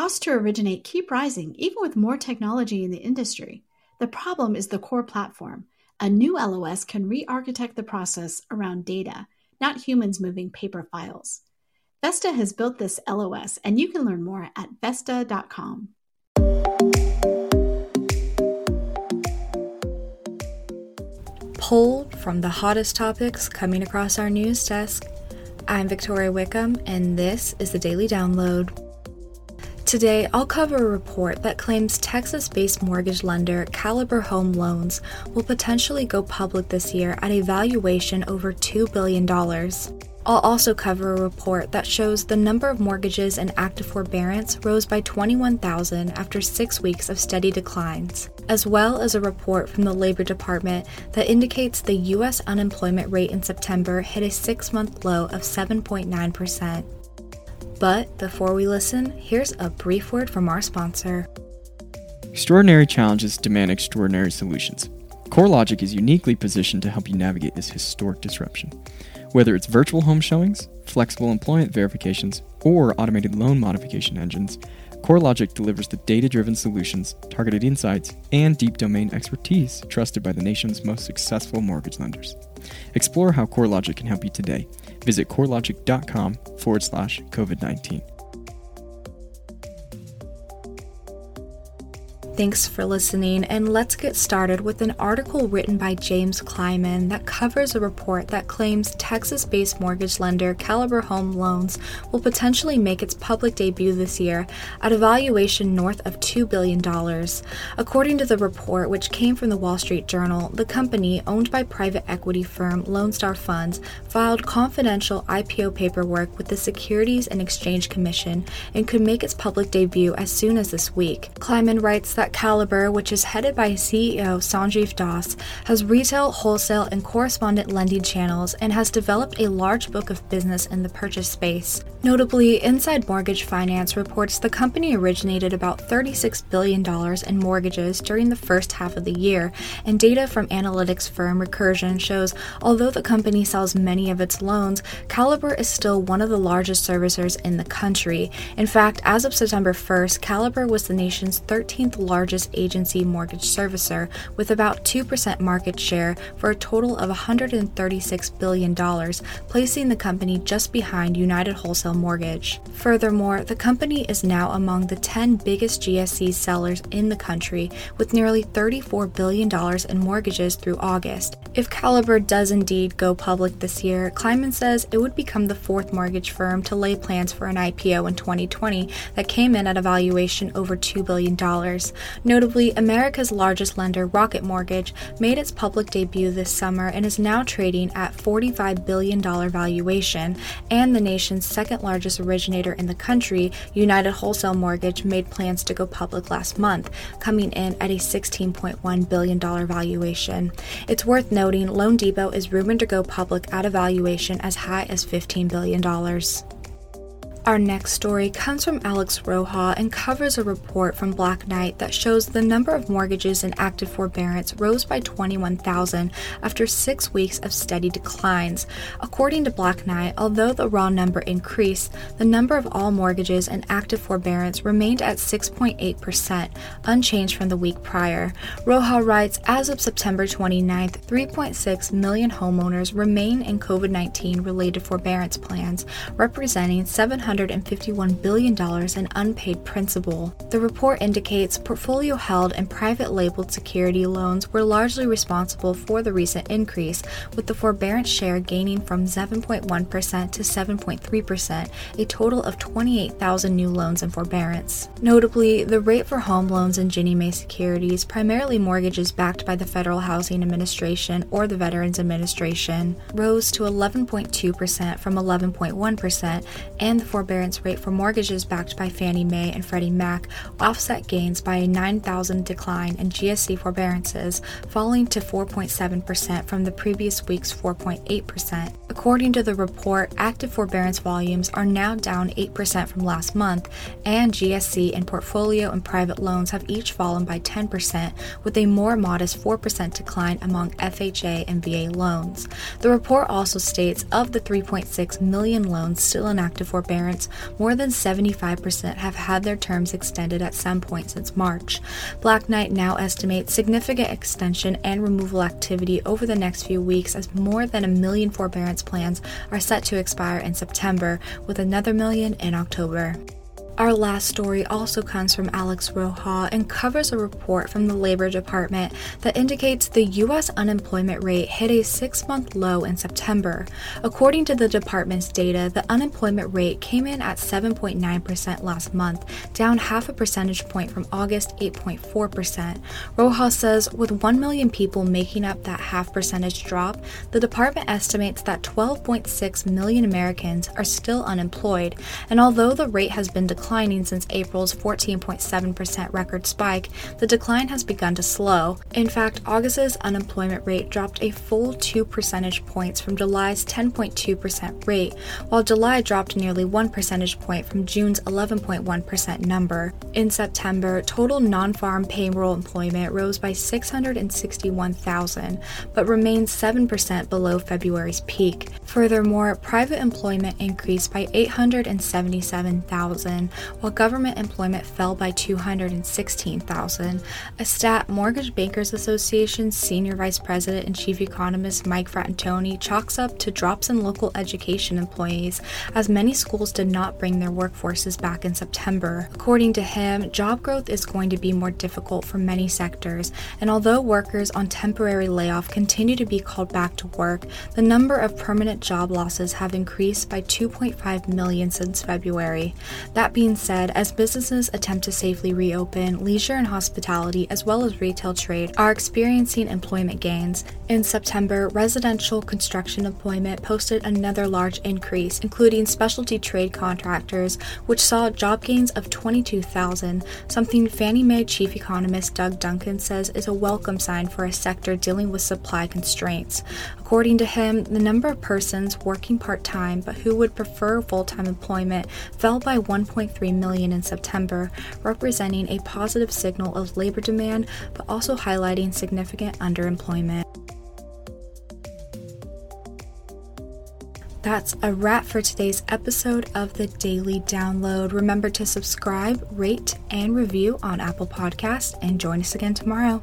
Costs to originate keep rising even with more technology in the industry. The problem is the core platform. A new LOS can re architect the process around data, not humans moving paper files. Vesta has built this LOS, and you can learn more at Vesta.com. Pulled from the hottest topics coming across our news desk, I'm Victoria Wickham, and this is the Daily Download. Today, I'll cover a report that claims Texas based mortgage lender Caliber Home Loans will potentially go public this year at a valuation over $2 billion. I'll also cover a report that shows the number of mortgages in active forbearance rose by 21,000 after six weeks of steady declines, as well as a report from the Labor Department that indicates the U.S. unemployment rate in September hit a six month low of 7.9%. But before we listen, here's a brief word from our sponsor. Extraordinary challenges demand extraordinary solutions. CoreLogic is uniquely positioned to help you navigate this historic disruption. Whether it's virtual home showings, flexible employment verifications, or automated loan modification engines, CoreLogic delivers the data driven solutions, targeted insights, and deep domain expertise trusted by the nation's most successful mortgage lenders. Explore how CoreLogic can help you today. Visit corelogic.com forward slash COVID 19. Thanks for listening, and let's get started with an article written by James Kleimann that covers a report that claims Texas based mortgage lender Caliber Home Loans will potentially make its public debut this year at a valuation north of $2 billion. According to the report, which came from the Wall Street Journal, the company, owned by private equity firm Lone Star Funds, filed confidential IPO paperwork with the Securities and Exchange Commission and could make its public debut as soon as this week. Kleimann writes that Caliber, which is headed by CEO Sanjiv Das, has retail, wholesale, and correspondent lending channels and has developed a large book of business in the purchase space. Notably, Inside Mortgage Finance reports the company originated about $36 billion in mortgages during the first half of the year, and data from analytics firm Recursion shows although the company sells many of its loans, Caliber is still one of the largest servicers in the country. In fact, as of September 1st, Caliber was the nation's 13th largest agency mortgage servicer, with about 2% market share for a total of $136 billion, placing the company just behind United Wholesale mortgage. Furthermore, the company is now among the 10 biggest GSE sellers in the country, with nearly $34 billion in mortgages through August. If Caliber does indeed go public this year, Kleimann says it would become the fourth mortgage firm to lay plans for an IPO in 2020 that came in at a valuation over $2 billion. Notably, America's largest lender, Rocket Mortgage, made its public debut this summer and is now trading at $45 billion valuation, and the nation's second largest originator in the country, United Wholesale Mortgage made plans to go public last month, coming in at a $16.1 billion valuation. It's worth noting loanDepot is rumored to go public at a valuation as high as $15 billion. Our next story comes from Alex Roha and covers a report from Black Knight that shows the number of mortgages in active forbearance rose by 21,000 after six weeks of steady declines. According to Black Knight, although the raw number increased, the number of all mortgages in active forbearance remained at 6.8%, unchanged from the week prior. Roha writes As of September 29th, 3.6 million homeowners remain in COVID 19 related forbearance plans, representing 700 $151 billion in unpaid principal. The report indicates portfolio held and private labeled security loans were largely responsible for the recent increase, with the forbearance share gaining from 7.1% to 7.3%, a total of 28,000 new loans in forbearance. Notably, the rate for home loans in Ginnie Mae securities, primarily mortgages backed by the Federal Housing Administration or the Veterans Administration, rose to 11.2% from 11.1%, and the forbearance rate for mortgages backed by Fannie Mae and Freddie Mac offset gains by a 9,000 decline in GSE forbearances, falling to 4.7% from the previous week's 4.8%. According to the report, active forbearance volumes are now down 8% from last month, and GSE and portfolio and private loans have each fallen by 10%, with a more modest 4% decline among FHA and VA loans. The report also states of the 3.6 million loans still in active forbearance, more than 75% have had their terms extended at some point since March. Black Knight now estimates significant extension and removal activity over the next few weeks as more than a million forbearance plans are set to expire in September, with another million in October. Our last story also comes from Alex Roha and covers a report from the Labor Department that indicates the U.S. unemployment rate hit a six month low in September. According to the department's data, the unemployment rate came in at 7.9% last month, down half a percentage point from August 8.4%. Roha says with 1 million people making up that half percentage drop, the department estimates that 12.6 million Americans are still unemployed, and although the rate has been declining, declining since April's 14.7% record spike, the decline has begun to slow. In fact, August's unemployment rate dropped a full 2 percentage points from July's 10.2% rate, while July dropped nearly 1 percentage point from June's 11.1% number. In September, total non farm payroll employment rose by 661,000, but remains 7% below February's peak. Furthermore, private employment increased by 877,000, while government employment fell by 216,000. A stat Mortgage Bankers Association senior vice president and chief economist Mike Fratantoni chalks up to drops in local education employees as many schools did not bring their workforces back in September. According to him, job growth is going to be more difficult for many sectors, and although workers on temporary layoff continue to be called back to work, the number of permanent job losses have increased by 2.5 million since February. That being said, as businesses attempt to safely reopen, leisure and hospitality, as well as retail trade, are experiencing employment gains. In September, residential construction employment posted another large increase, including specialty trade contractors, which saw job gains of 22,000, something Fannie Mae chief economist Doug Duncan says is a welcome sign for a sector dealing with supply constraints. According to him, the number of persons working part time but who would prefer full time employment fell by 1.3 million in September, representing a positive signal of labor demand but also highlighting significant underemployment. That's a wrap for today's episode of the Daily Download. Remember to subscribe, rate, and review on Apple Podcasts, and join us again tomorrow.